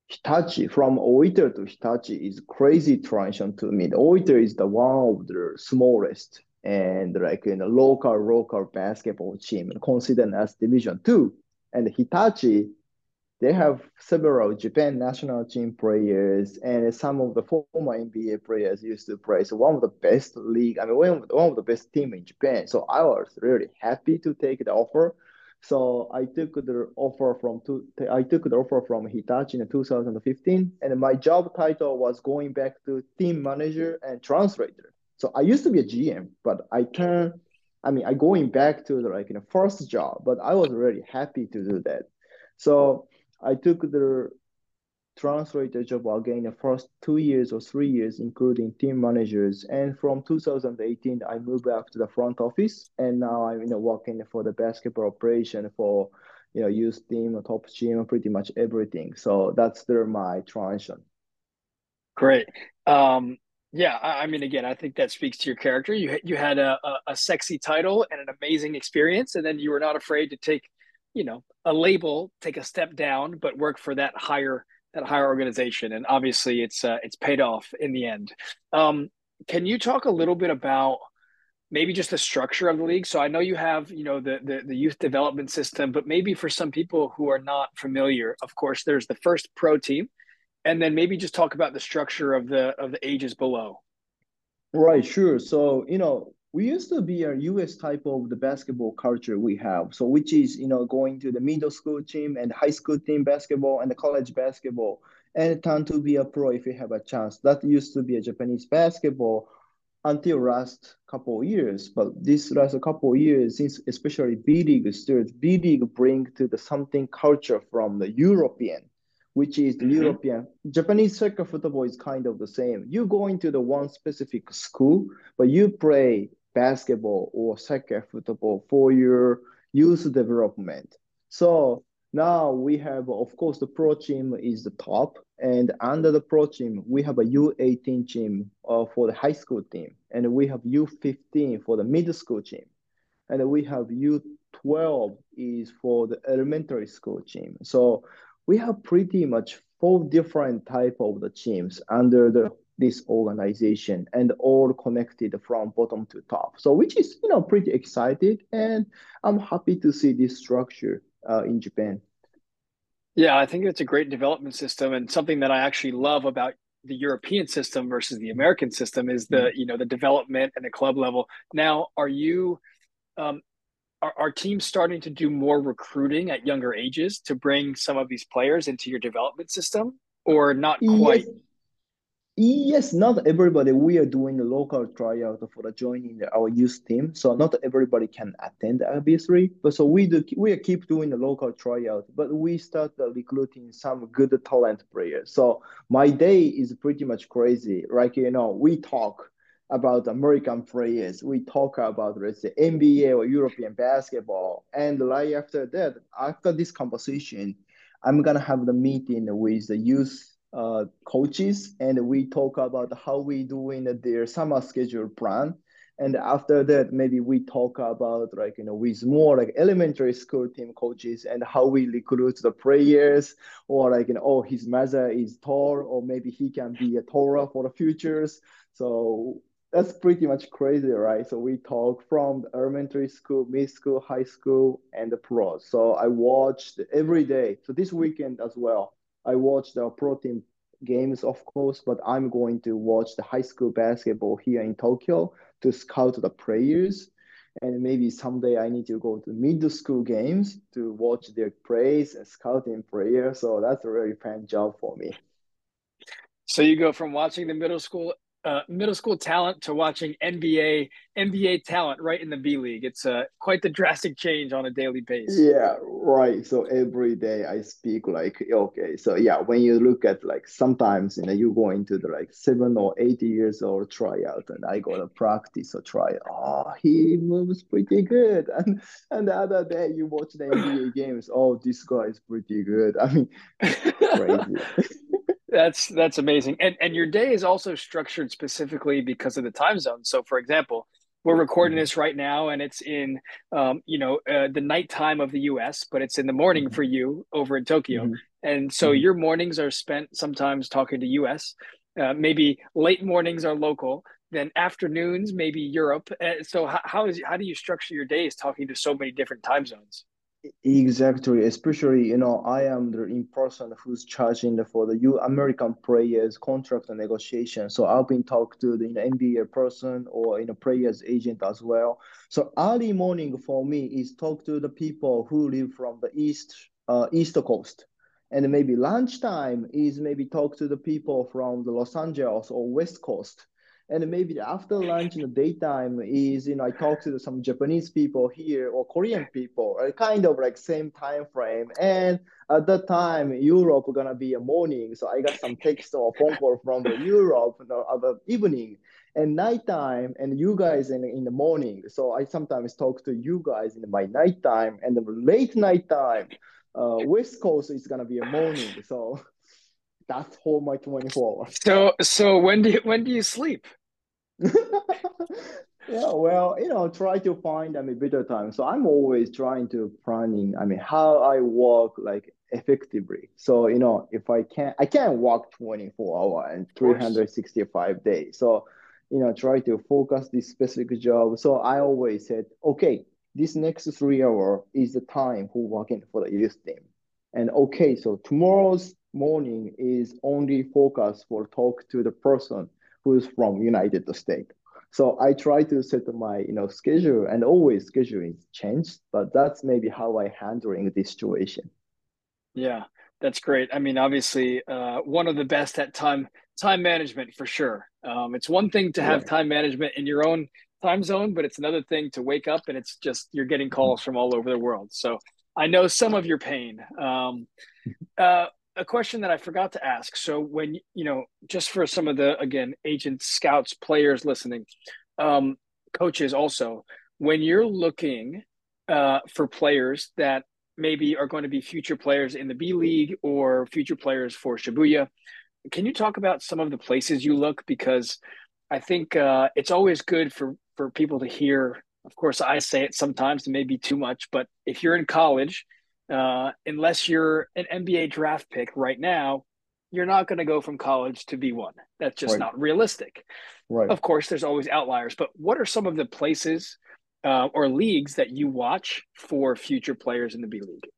Hitachi, from Oita to Hitachi is crazy transition to me. The Oita is the one of the smallest and like in a local local basketball team considered as division two. And Hitachi, they have several Japan national team players and some of the former NBA players used to play. So one of the best league, I mean one of the best team in Japan. So I was really happy to take the offer so I took the offer from two, I took the offer from Hitachi in 2015, and my job title was going back to team manager and translator. So I used to be a GM, but I turned, I mean, I going back to the like you know first job, but I was really happy to do that. So I took the translator job again the first two years or three years, including team managers. And from 2018, I moved back to the front office, and now I'm you know working for the basketball operation for you know youth team, top team, pretty much everything. So that's their my transition. Great. Um, yeah, I, I mean, again, I think that speaks to your character. You you had a, a, a sexy title and an amazing experience, and then you were not afraid to take, you know, a label, take a step down, but work for that higher that higher organization, and obviously it's uh, it's paid off in the end. Um, can you talk a little bit about maybe just the structure of the league? So I know you have you know the, the the youth development system, but maybe for some people who are not familiar, of course, there's the first pro team, and then maybe just talk about the structure of the of the ages below. Right, sure. So you know we used to be a US type of the basketball culture we have. So which is, you know, going to the middle school team and high school team basketball and the college basketball and turn to be a pro if you have a chance. That used to be a Japanese basketball until last couple of years. But this last couple of years, since especially B League started, B League bring to the something culture from the European which is the mm-hmm. European. Japanese soccer football is kind of the same. You go into the one specific school, but you play basketball or soccer football for your youth development. So now we have, of course, the pro team is the top, and under the pro team, we have a U18 team uh, for the high school team, and we have U15 for the middle school team, and we have U12 is for the elementary school team. So we have pretty much four different type of the teams under the this organization and all connected from bottom to top. So which is you know pretty excited, and I'm happy to see this structure uh, in Japan. Yeah, I think it's a great development system, and something that I actually love about the European system versus the American system is the mm-hmm. you know the development and the club level. Now, are you um, are, are teams starting to do more recruiting at younger ages to bring some of these players into your development system, or not quite? Yes. Yes, not everybody. We are doing a local tryout for joining our youth team, so not everybody can attend obviously. But so we do we keep doing the local tryout, but we start recruiting some good talent players. So my day is pretty much crazy. Like you know, we talk about American players, we talk about let's say NBA or European basketball, and right after that, after this conversation, I'm gonna have the meeting with the youth uh, coaches and we talk about how we doing their summer schedule plan. And after that maybe we talk about like you know with more like elementary school team coaches and how we recruit the players or like you know oh his mother is tall or maybe he can be a taller for the futures. So that's pretty much crazy right? So we talk from elementary school mid school high school and the pros. So i watched every day. So this weekend as well I watch the pro team games, of course, but I'm going to watch the high school basketball here in Tokyo to scout the players. And maybe someday I need to go to middle school games to watch their plays and scouting players. So that's a really fun job for me. So you go from watching the middle school uh, middle school talent to watching NBA NBA talent right in the B League. It's uh, quite the drastic change on a daily basis. Yeah, right. So every day I speak like okay. So yeah, when you look at like sometimes you know you go into the like seven or eight years old tryout, and I go to practice or try. Oh, he moves pretty good, and and the other day you watch the NBA games. Oh, this guy is pretty good. I mean, crazy. That's that's amazing. And and your day is also structured specifically because of the time zone. So for example, we're recording mm-hmm. this right now and it's in um, you know uh, the nighttime of the US, but it's in the morning mm-hmm. for you over in Tokyo. Mm-hmm. And so mm-hmm. your mornings are spent sometimes talking to US. Uh, maybe late mornings are local, then afternoons maybe Europe. Uh, so how, how is how do you structure your days talking to so many different time zones? Exactly, especially you know I am the in person who's charging for the U American players contract negotiation. So I've been talking to the you know, NBA person or you know players agent as well. So early morning for me is talk to the people who live from the east uh, east coast, and maybe lunchtime is maybe talk to the people from the Los Angeles or West Coast and maybe after lunch in the daytime is you know i talk to some japanese people here or korean people kind of like same time frame and at that time europe gonna be a morning so i got some text or phone call from the europe you know, evening and nighttime and you guys in, in the morning so i sometimes talk to you guys in my nighttime and the late nighttime uh, west coast is gonna be a morning so that's whole my 24 hours. So so when do you, when do you sleep? yeah, well, you know, try to find I mean better time. So I'm always trying to planning. I mean, how I work like effectively. So you know, if I can, I can't work 24 hour and 365 days. So you know, try to focus this specific job. So I always said, okay, this next three hour is the time who working for the youth team. And okay, so tomorrow's morning is only focus for talk to the person who's from United States. So I try to set my you know schedule and always scheduling changed, but that's maybe how I handling this situation. Yeah, that's great. I mean, obviously, uh, one of the best at time time management for sure. Um, it's one thing to have time management in your own time zone, but it's another thing to wake up and it's just you're getting calls from all over the world. So I know some of your pain. Um, uh, a question that I forgot to ask. So when you know, just for some of the again agents, scouts, players listening, um, coaches also, when you're looking uh, for players that maybe are going to be future players in the B League or future players for Shibuya. Can you talk about some of the places you look? Because I think uh, it's always good for for people to hear. Of course, I say it sometimes, it may be too much, but if you're in college, uh, unless you're an NBA draft pick right now, you're not going to go from college to B1. That's just right. not realistic. Right. Of course, there's always outliers, but what are some of the places uh, or leagues that you watch for future players in the B League?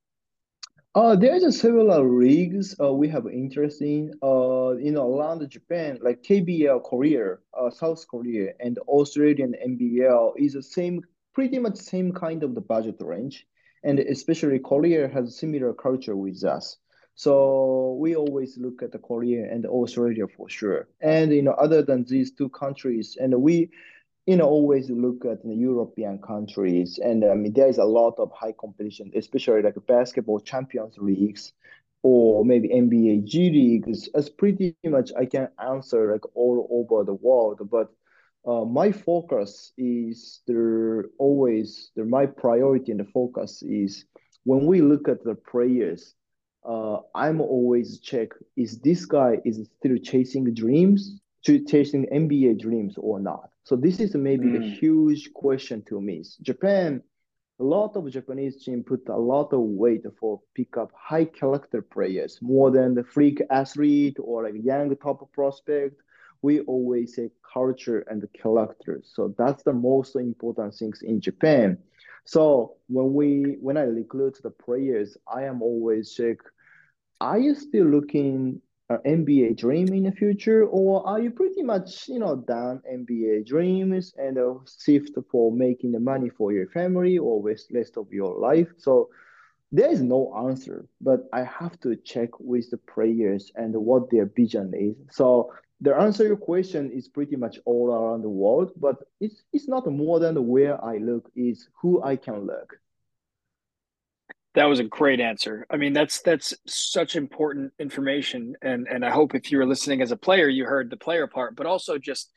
Uh, there's a several leagues uh, we have interest in. Uh, you know, around Japan, like KBL Korea, uh, South Korea, and Australian NBL is the same, pretty much same kind of the budget range, and especially Korea has similar culture with us. So we always look at the Korea and Australia for sure. And you know, other than these two countries, and we you know, always look at the European countries, and I mean, there is a lot of high competition, especially like basketball champions leagues or maybe NBA G leagues. As pretty much I can answer like all over the world, but uh, my focus is there always there my priority and the focus is when we look at the players. Uh, I'm always check is this guy is still chasing dreams, to chasing NBA dreams or not so this is maybe mm. a huge question to me. Japan, a lot of Japanese team put a lot of weight for pick up high character players more than the freak athlete or like young top prospect. We always say culture and character. So that's the most important things in Japan. So when we when I recruit the players, I am always check. Are you still looking an NBA dream in the future, or are you pretty much you know done NBA dreams and uh, shift for making the money for your family or with rest of your life? So there is no answer, but I have to check with the players and what their vision is. So the answer to your question is pretty much all around the world, but it's it's not more than where I look is who I can look. That was a great answer. I mean, that's that's such important information, and and I hope if you were listening as a player, you heard the player part, but also just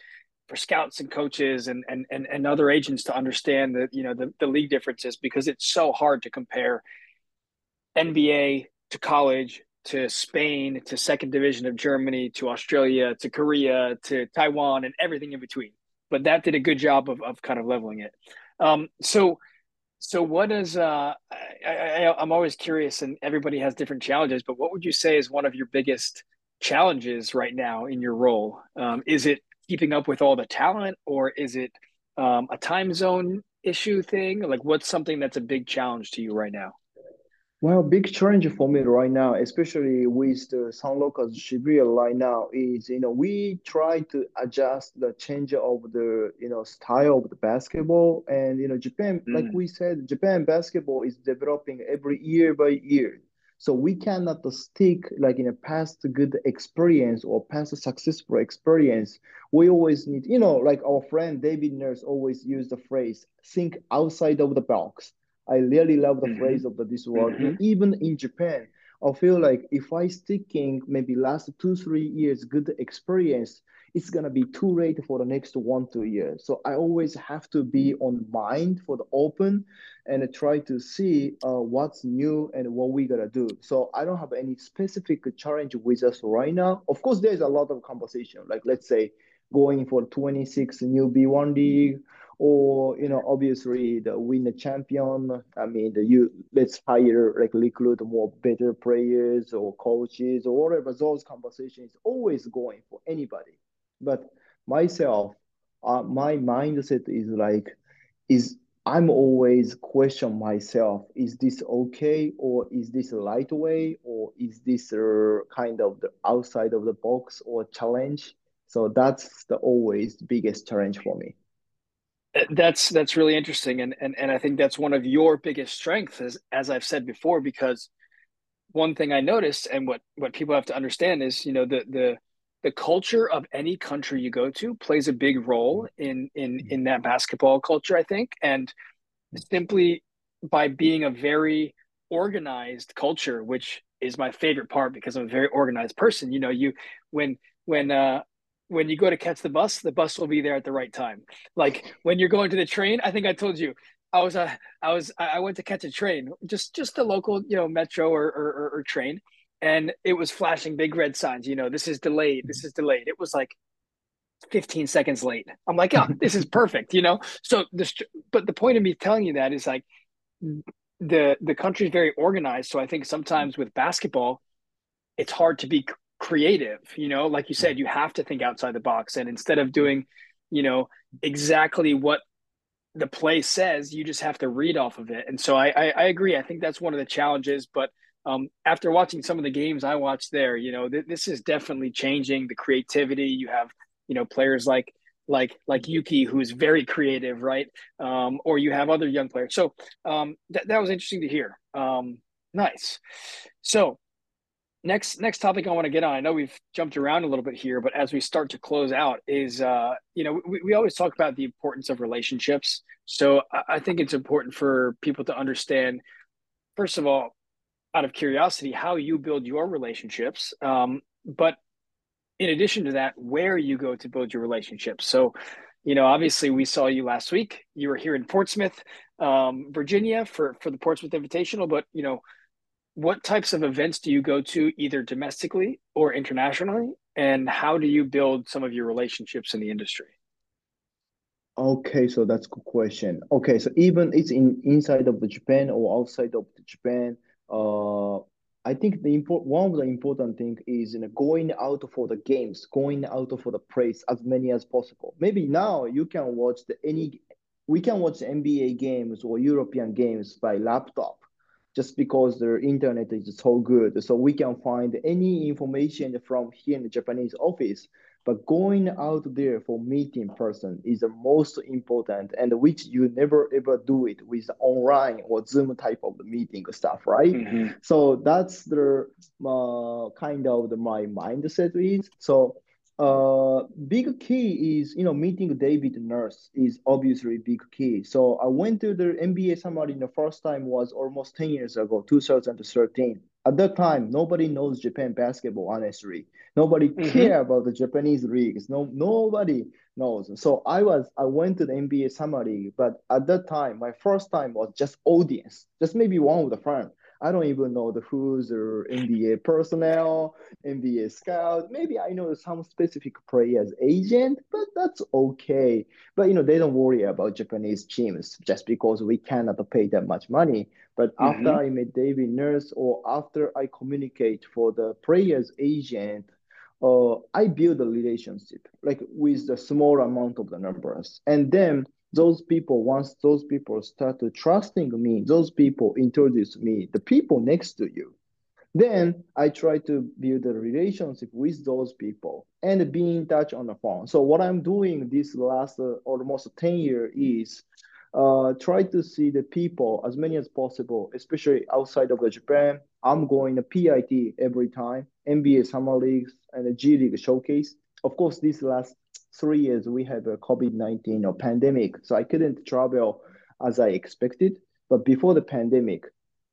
for scouts and coaches and and and, and other agents to understand that you know the, the league differences because it's so hard to compare NBA to college to Spain to second division of Germany to Australia to Korea to Taiwan and everything in between. But that did a good job of of kind of leveling it. Um, so so, what is uh, I, I, I'm always curious, and everybody has different challenges. But what would you say is one of your biggest challenges right now in your role? Um, is it keeping up with all the talent, or is it um, a time zone issue thing? Like, what's something that's a big challenge to you right now? Well, big challenge for me right now, especially with the Sunrockers Shibuya right now, is you know we try to adjust the change of the you know style of the basketball, and you know Japan, mm. like we said, Japan basketball is developing every year by year. So we cannot stick like in a past good experience or past successful experience. We always need, you know, like our friend David Nurse always used the phrase, think outside of the box I really love the mm-hmm. phrase of the, this word. Mm-hmm. Even in Japan, I feel like if I sticking maybe last two three years good experience, it's gonna be too late for the next one two years. So I always have to be on mind for the open and try to see uh, what's new and what we gotta do. So I don't have any specific challenge with us right now. Of course, there's a lot of conversation. Like let's say going for 26 new B1 league or you know obviously the win the champion. I mean the you let's hire like recruit more better players or coaches or whatever. Those conversations always going for anybody. But myself uh, my mindset is like is i'm always question myself is this okay or is this a light way or is this uh, kind of the outside of the box or challenge? So that's the always biggest challenge for me that's that's really interesting, and and and I think that's one of your biggest strengths, as as I've said before, because one thing I noticed, and what what people have to understand is, you know, the the the culture of any country you go to plays a big role in in in that basketball culture, I think, and simply by being a very organized culture, which is my favorite part because I'm a very organized person. You know, you when when uh, when you go to catch the bus, the bus will be there at the right time. Like when you're going to the train, I think I told you, I was uh, I was I went to catch a train, just just the local you know metro or, or, or train, and it was flashing big red signs. You know, this is delayed. This is delayed. It was like 15 seconds late. I'm like, oh, this is perfect. You know, so this. But the point of me telling you that is like the the country is very organized. So I think sometimes with basketball, it's hard to be creative. You know, like you said, you have to think outside the box, and instead of doing, you know, exactly what the play says you just have to read off of it. And so i i, I agree. I think that's one of the challenges. But um, after watching some of the games i watched there you know th- this is definitely changing the creativity. You have you know players like like like yuki who's very creative right? Um, or you have other young players. So um, th- that was interesting to hear. Um, nice. So next next topic I want to get on. I know we've jumped around a little bit here, but as we start to close out, is uh, you know we, we always talk about the importance of relationships. So I, I think it's important for people to understand, first of all, out of curiosity, how you build your relationships, um, but in addition to that, where you go to build your relationships. So you know, obviously we saw you last week. You were here in Portsmouth, um, Virginia for for the Portsmouth Invitational, but you know what types of events do you go to either domestically or internationally? And how do you build some of your relationships in the industry? Okay so that's a good question. Okay so even it's in inside of japan or outside of japan uh I think the import one of the important thing is you know, going out for the games, going out for the place as many as possible. Maybe now you can watch the any we can watch NBA games or European games by laptop just because their internet is so good. So we can find any information from here in the Japanese office. But going out there for meeting person is the most important and which you never ever do it with online or Zoom type of meeting stuff, right? Mm-hmm. So that's the uh, kind of the, my mindset is. So uh, big key is you know meeting David Nurse is obviously big key. So I went to the NBA Summer in the first time was almost 10 years ago, 2013. At that time, nobody knows Japan basketball, honestly. Nobody mm-hmm. care about the Japanese leagues. No, nobody knows. So I was I went to the NBA Summer League, but at that time, my first time was just audience, just maybe one of the friends. I don't even know the who's or NBA personnel, NBA scout. Maybe I know some specific players agent, but that's okay. But you know, they don't worry about Japanese teams just because we cannot pay that much money. But mm-hmm. after I meet David Nurse or after I communicate for the players agent, uh, I build a relationship like with the small amount of the numbers. And then those people, once those people start trusting me, those people introduce me, the people next to you. Then I try to build a relationship with those people and be in touch on the phone. So what I'm doing this last uh, almost 10 years is uh, try to see the people as many as possible, especially outside of Japan. I'm going to PIT every time, NBA Summer Leagues and the G League Showcase. Of course, this last three years we have a COVID-19 or pandemic, so I couldn't travel as I expected. But before the pandemic,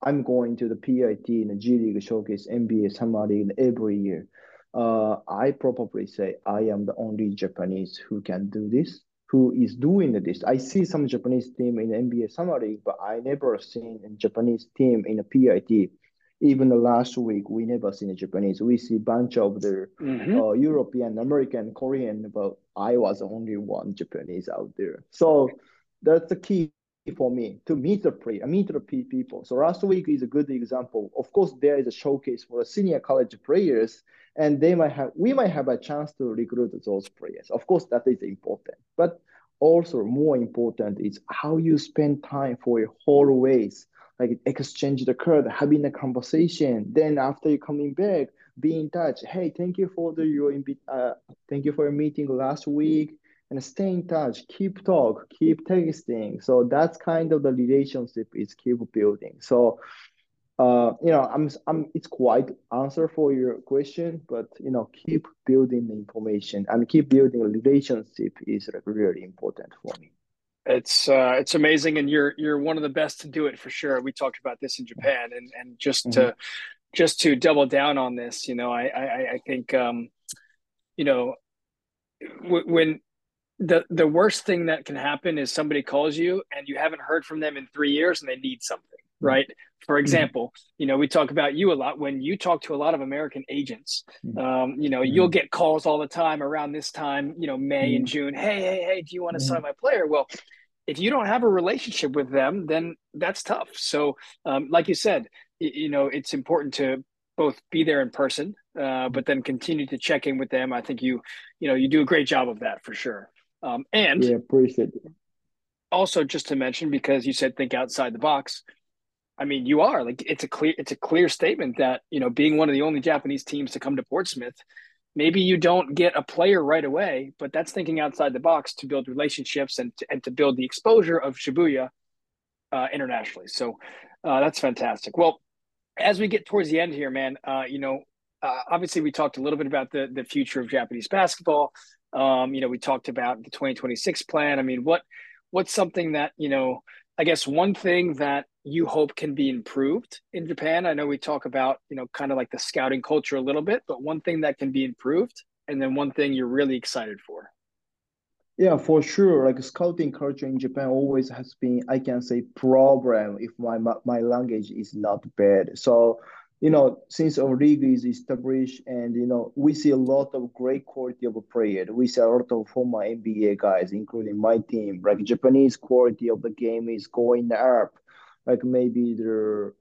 I'm going to the PIT and the G League Showcase, NBA Summer League every year. Uh, I probably say I am the only Japanese who can do this, who is doing this. I see some Japanese team in NBA Summer League, but I never seen a Japanese team in a PIT even the last week we never seen a Japanese. We see bunch of the mm-hmm. uh, European, American, Korean, but I was the only one Japanese out there. So that's the key for me to meet the player, meet the people. So last week is a good example. Of course, there is a showcase for the senior college players, and they might have we might have a chance to recruit those players. Of course, that is important, but also more important is how you spend time for your whole race like exchange the card, having a conversation. Then after you coming back, be in touch. Hey, thank you for the your uh, thank you for your meeting last week, and stay in touch. Keep talk, keep texting. So that's kind of the relationship is keep building. So. Uh, you know, I'm, I'm, it's quite answer for your question, but you know, keep building the information and keep building a relationship is like really important for me. It's uh, it's amazing, and you're you're one of the best to do it for sure. We talked about this in Japan, and and just mm-hmm. to just to double down on this, you know, I I, I think um, you know w- when the the worst thing that can happen is somebody calls you and you haven't heard from them in three years and they need something. Right? For mm-hmm. example, you know, we talk about you a lot. When you talk to a lot of American agents, mm-hmm. um, you know, you'll get calls all the time around this time, you know, May and June. Hey, hey, hey, do you want to sign my player? Well, if you don't have a relationship with them, then that's tough. So, um, like you said, you know, it's important to both be there in person, uh, but then continue to check in with them. I think you, you know, you do a great job of that for sure. Um, and yeah, appreciate it. Also, just to mention, because you said think outside the box. I mean, you are like it's a clear it's a clear statement that you know being one of the only Japanese teams to come to Portsmouth, maybe you don't get a player right away, but that's thinking outside the box to build relationships and to, and to build the exposure of Shibuya uh, internationally. So uh, that's fantastic. Well, as we get towards the end here, man, uh, you know, uh, obviously we talked a little bit about the the future of Japanese basketball. Um, you know, we talked about the 2026 plan. I mean, what what's something that you know? I guess one thing that you hope can be improved in Japan. I know we talk about you know kind of like the scouting culture a little bit, but one thing that can be improved, and then one thing you're really excited for. Yeah, for sure. Like scouting culture in Japan always has been, I can say, problem if my my language is not bad. So, you know, since our league is established and you know, we see a lot of great quality of a player. We see a lot of former NBA guys, including my team. Like Japanese quality of the game is going up. Like maybe the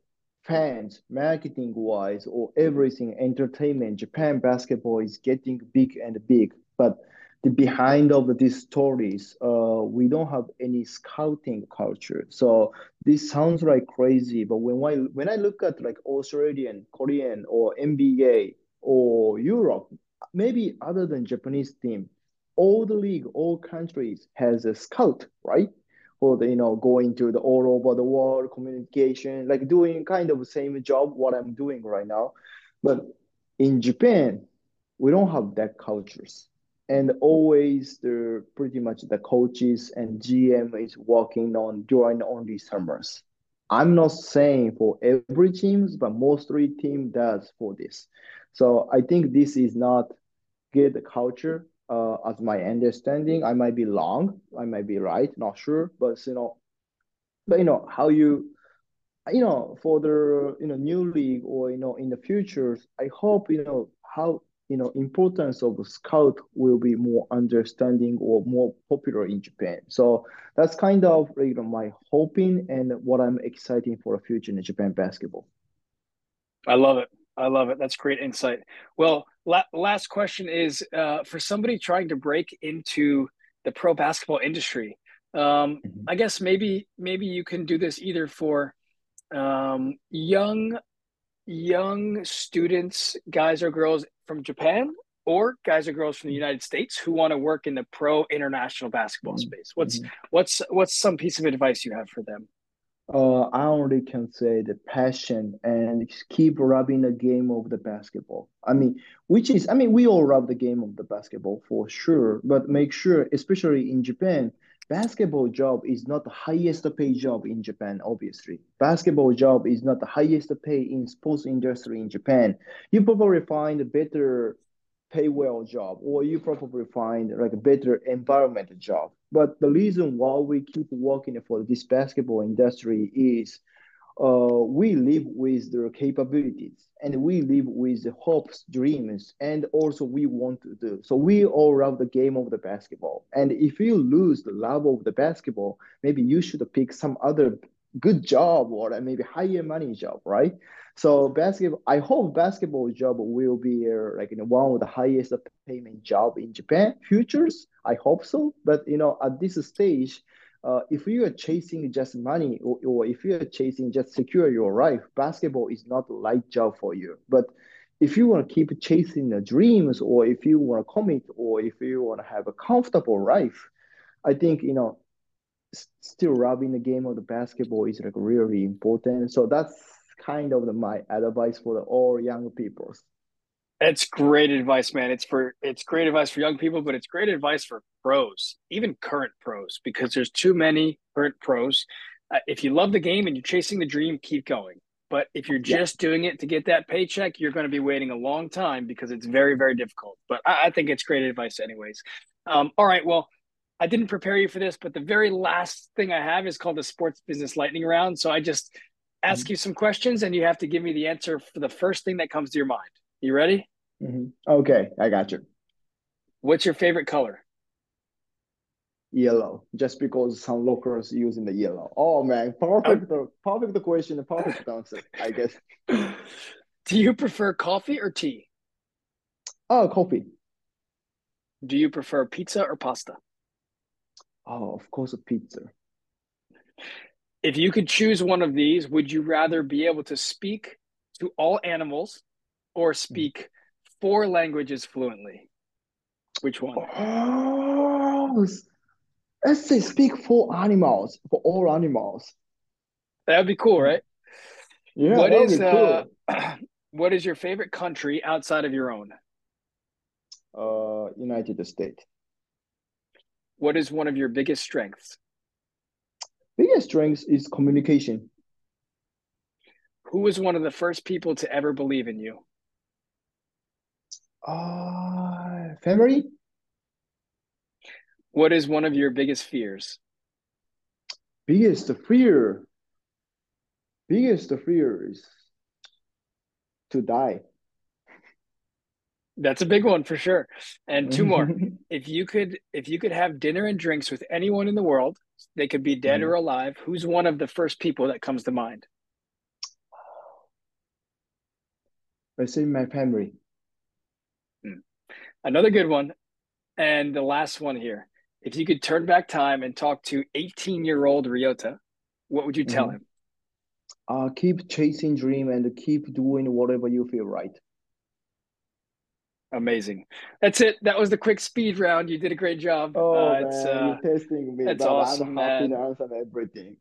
fans, marketing wise, or everything, entertainment. Japan basketball is getting big and big, but the behind of these stories, uh, we don't have any scouting culture. So this sounds like crazy, but when I when I look at like Australian, Korean, or NBA or Europe, maybe other than Japanese team, all the league, all countries has a scout, right? For you know going to the all over the world communication, like doing kind of same job what I'm doing right now, but in Japan, we don't have that cultures and always the pretty much the coaches and GM is working on during only summers. I'm not saying for every teams, but mostly team does for this. So I think this is not good culture uh, as my understanding. I might be wrong, I might be right, not sure, but you know, but you know how you, you know, for the you know new league or you know in the future, I hope you know how you know, importance of scout will be more understanding or more popular in Japan. So that's kind of you know, my hoping and what I'm exciting for the future in Japan basketball. I love it. I love it. That's great insight. Well, la- last question is uh, for somebody trying to break into the pro basketball industry. Um, mm-hmm. I guess maybe maybe you can do this either for um, young young students, guys or girls from Japan, or guys or girls from the United States who want to work in the pro international basketball mm-hmm. space. What's mm-hmm. what's what's some piece of advice you have for them? Uh, I only can say the passion and keep loving the game of the basketball. I mean, which is, I mean, we all love the game of the basketball for sure, but make sure, especially in Japan, basketball job is not the highest paid job in Japan, obviously. Basketball job is not the highest pay in sports industry in Japan. You probably find a better pay well job or you probably find like a better environment job. But the reason why we keep working for this basketball industry is uh, we live with their capabilities and we live with hopes, dreams, and also we want to do. So we all love the game of the basketball. And if you lose the love of the basketball, maybe you should pick some other good job or maybe higher money job, right? So basketball, I hope basketball job will be uh, like you know, one of the highest payment job in Japan futures. I hope so. But you know, at this stage, uh, if you are chasing just money or, or if you are chasing just secure your life, basketball is not the right job for you. But if you want to keep chasing the dreams or if you want to commit or if you want to have a comfortable life, I think, you know, still loving the game of the basketball is like really important. So that's kind of my advice for the all young people. It's great advice, man. It's for it's great advice for young people, but it's great advice for pros, even current pros, because there's too many current pros. Uh, if you love the game and you're chasing the dream, keep going. But if you're just yeah. doing it to get that paycheck, you're going to be waiting a long time because it's very, very difficult. But I, I think it's great advice, anyways. Um, all right, well, I didn't prepare you for this, but the very last thing I have is called the sports business lightning round. So I just ask mm-hmm. you some questions and you have to give me the answer for the first thing that comes to your mind. You ready? Mm-hmm. Okay, I got you. What's your favorite color? Yellow, just because Sunrockers using the yellow. Oh man, perfect, oh. perfect question, perfect answer, I guess. Do you prefer coffee or tea? Oh, coffee. Do you prefer pizza or pasta? Oh, of course, a pizza. If you could choose one of these, would you rather be able to speak to all animals or speak four languages fluently? Which one? Oh, let's say speak for animals, for all animals. That'd be cool, right? Yeah, what is cool. uh, what is your favorite country outside of your own? Uh, United States. What is one of your biggest strengths? Biggest strength is communication. Who was one of the first people to ever believe in you? Uh, family. What is one of your biggest fears? Biggest fear. Biggest fear is to die. That's a big one for sure. And two more. if you could if you could have dinner and drinks with anyone in the world, they could be dead mm. or alive, who's one of the first people that comes to mind? I say my family. Another good one. And the last one here. If you could turn back time and talk to 18 year old Ryota, what would you tell mm-hmm. him? Uh, keep chasing dream and keep doing whatever you feel right. Amazing. That's it. That was the quick speed round. You did a great job. Oh, uh, man, uh, you're testing me. That's awesome, I'm man. everything.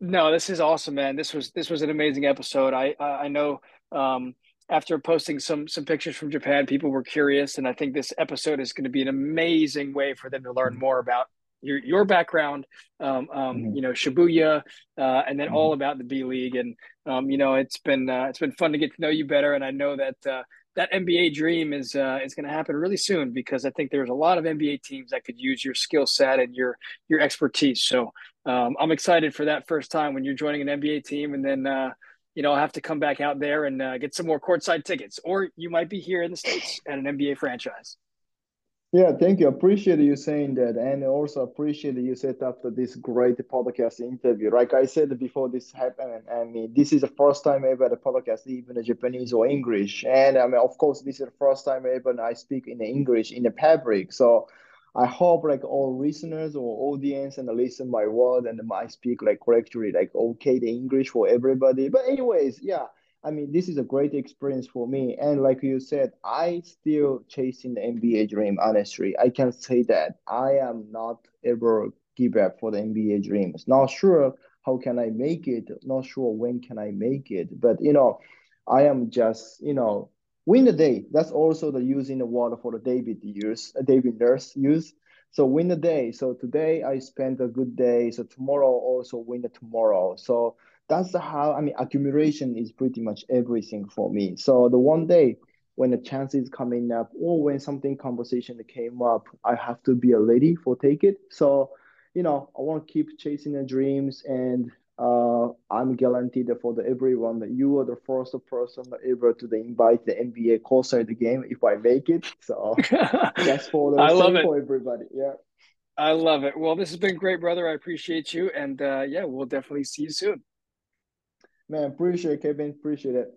No, this is awesome, man. This was this was an amazing episode. I I know um, after posting some some pictures from Japan, people were curious, and I think this episode is going to be an amazing way for them to learn more about your your background, um, um, mm-hmm. you know, Shibuya, uh, and then mm-hmm. all about the B League. And um, you know, it's been uh, it's been fun to get to know you better, and I know that uh, that NBA dream is uh, is going to happen really soon because I think there's a lot of NBA teams that could use your skill set and your your expertise. So um, I'm excited for that first time when you're joining an NBA team, and then uh, you know I'll have to come back out there and uh, get some more courtside tickets, or you might be here in the states at an NBA franchise. Yeah, thank you. I appreciate you saying that, and also appreciate you set up this great podcast interview. Like I said before this happened, I mean, this is the first time ever the podcast, even in Japanese or English, and I mean, of course, this is the first time ever I speak in English in the public. So I hope like all listeners or audience and listen my word and I speak like correctly, like okay the English for everybody. But anyways, yeah I mean, this is a great experience for me. And like you said, I still chasing the NBA dream. Honestly, I can say that I am not ever give up for the NBA dreams. Not sure how can I make it. Not sure when can I make it. But you know, I am just you know win the day. That's also the using the word for the David use. Uh, David Nurse use. So win the day. So today I spent a good day. So tomorrow also win the tomorrow. So that's how I mean accumulation is pretty much everything for me. So the one day when the is coming up or when something conversation came up, I have to be a lady for take it. So, you know, I want to keep chasing the dreams and uh, I'm guaranteed for the everyone that you are the first person ever to the invite the NBA courtside game if I make it. So that's for the I love it. for everybody. Yeah. I love it. Well, this has been great, brother. I appreciate you. And uh, yeah, we'll definitely see you soon. Man, appreciate it, Kevin. Appreciate it.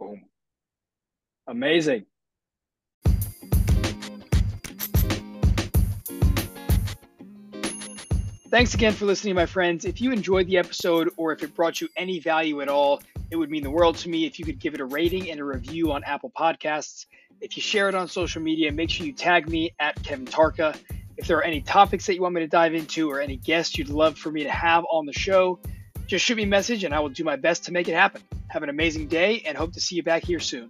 Boom. Amazing. Thanks again for listening, my friends. If you enjoyed the episode or if it brought you any value at all, it would mean the world to me if you could give it a rating and a review on Apple Podcasts. If you share it on social media, make sure you tag me at Kevin Tarca. If there are any topics that you want me to dive into or any guests you'd love for me to have on the show, just shoot me a message and I will do my best to make it happen. Have an amazing day and hope to see you back here soon.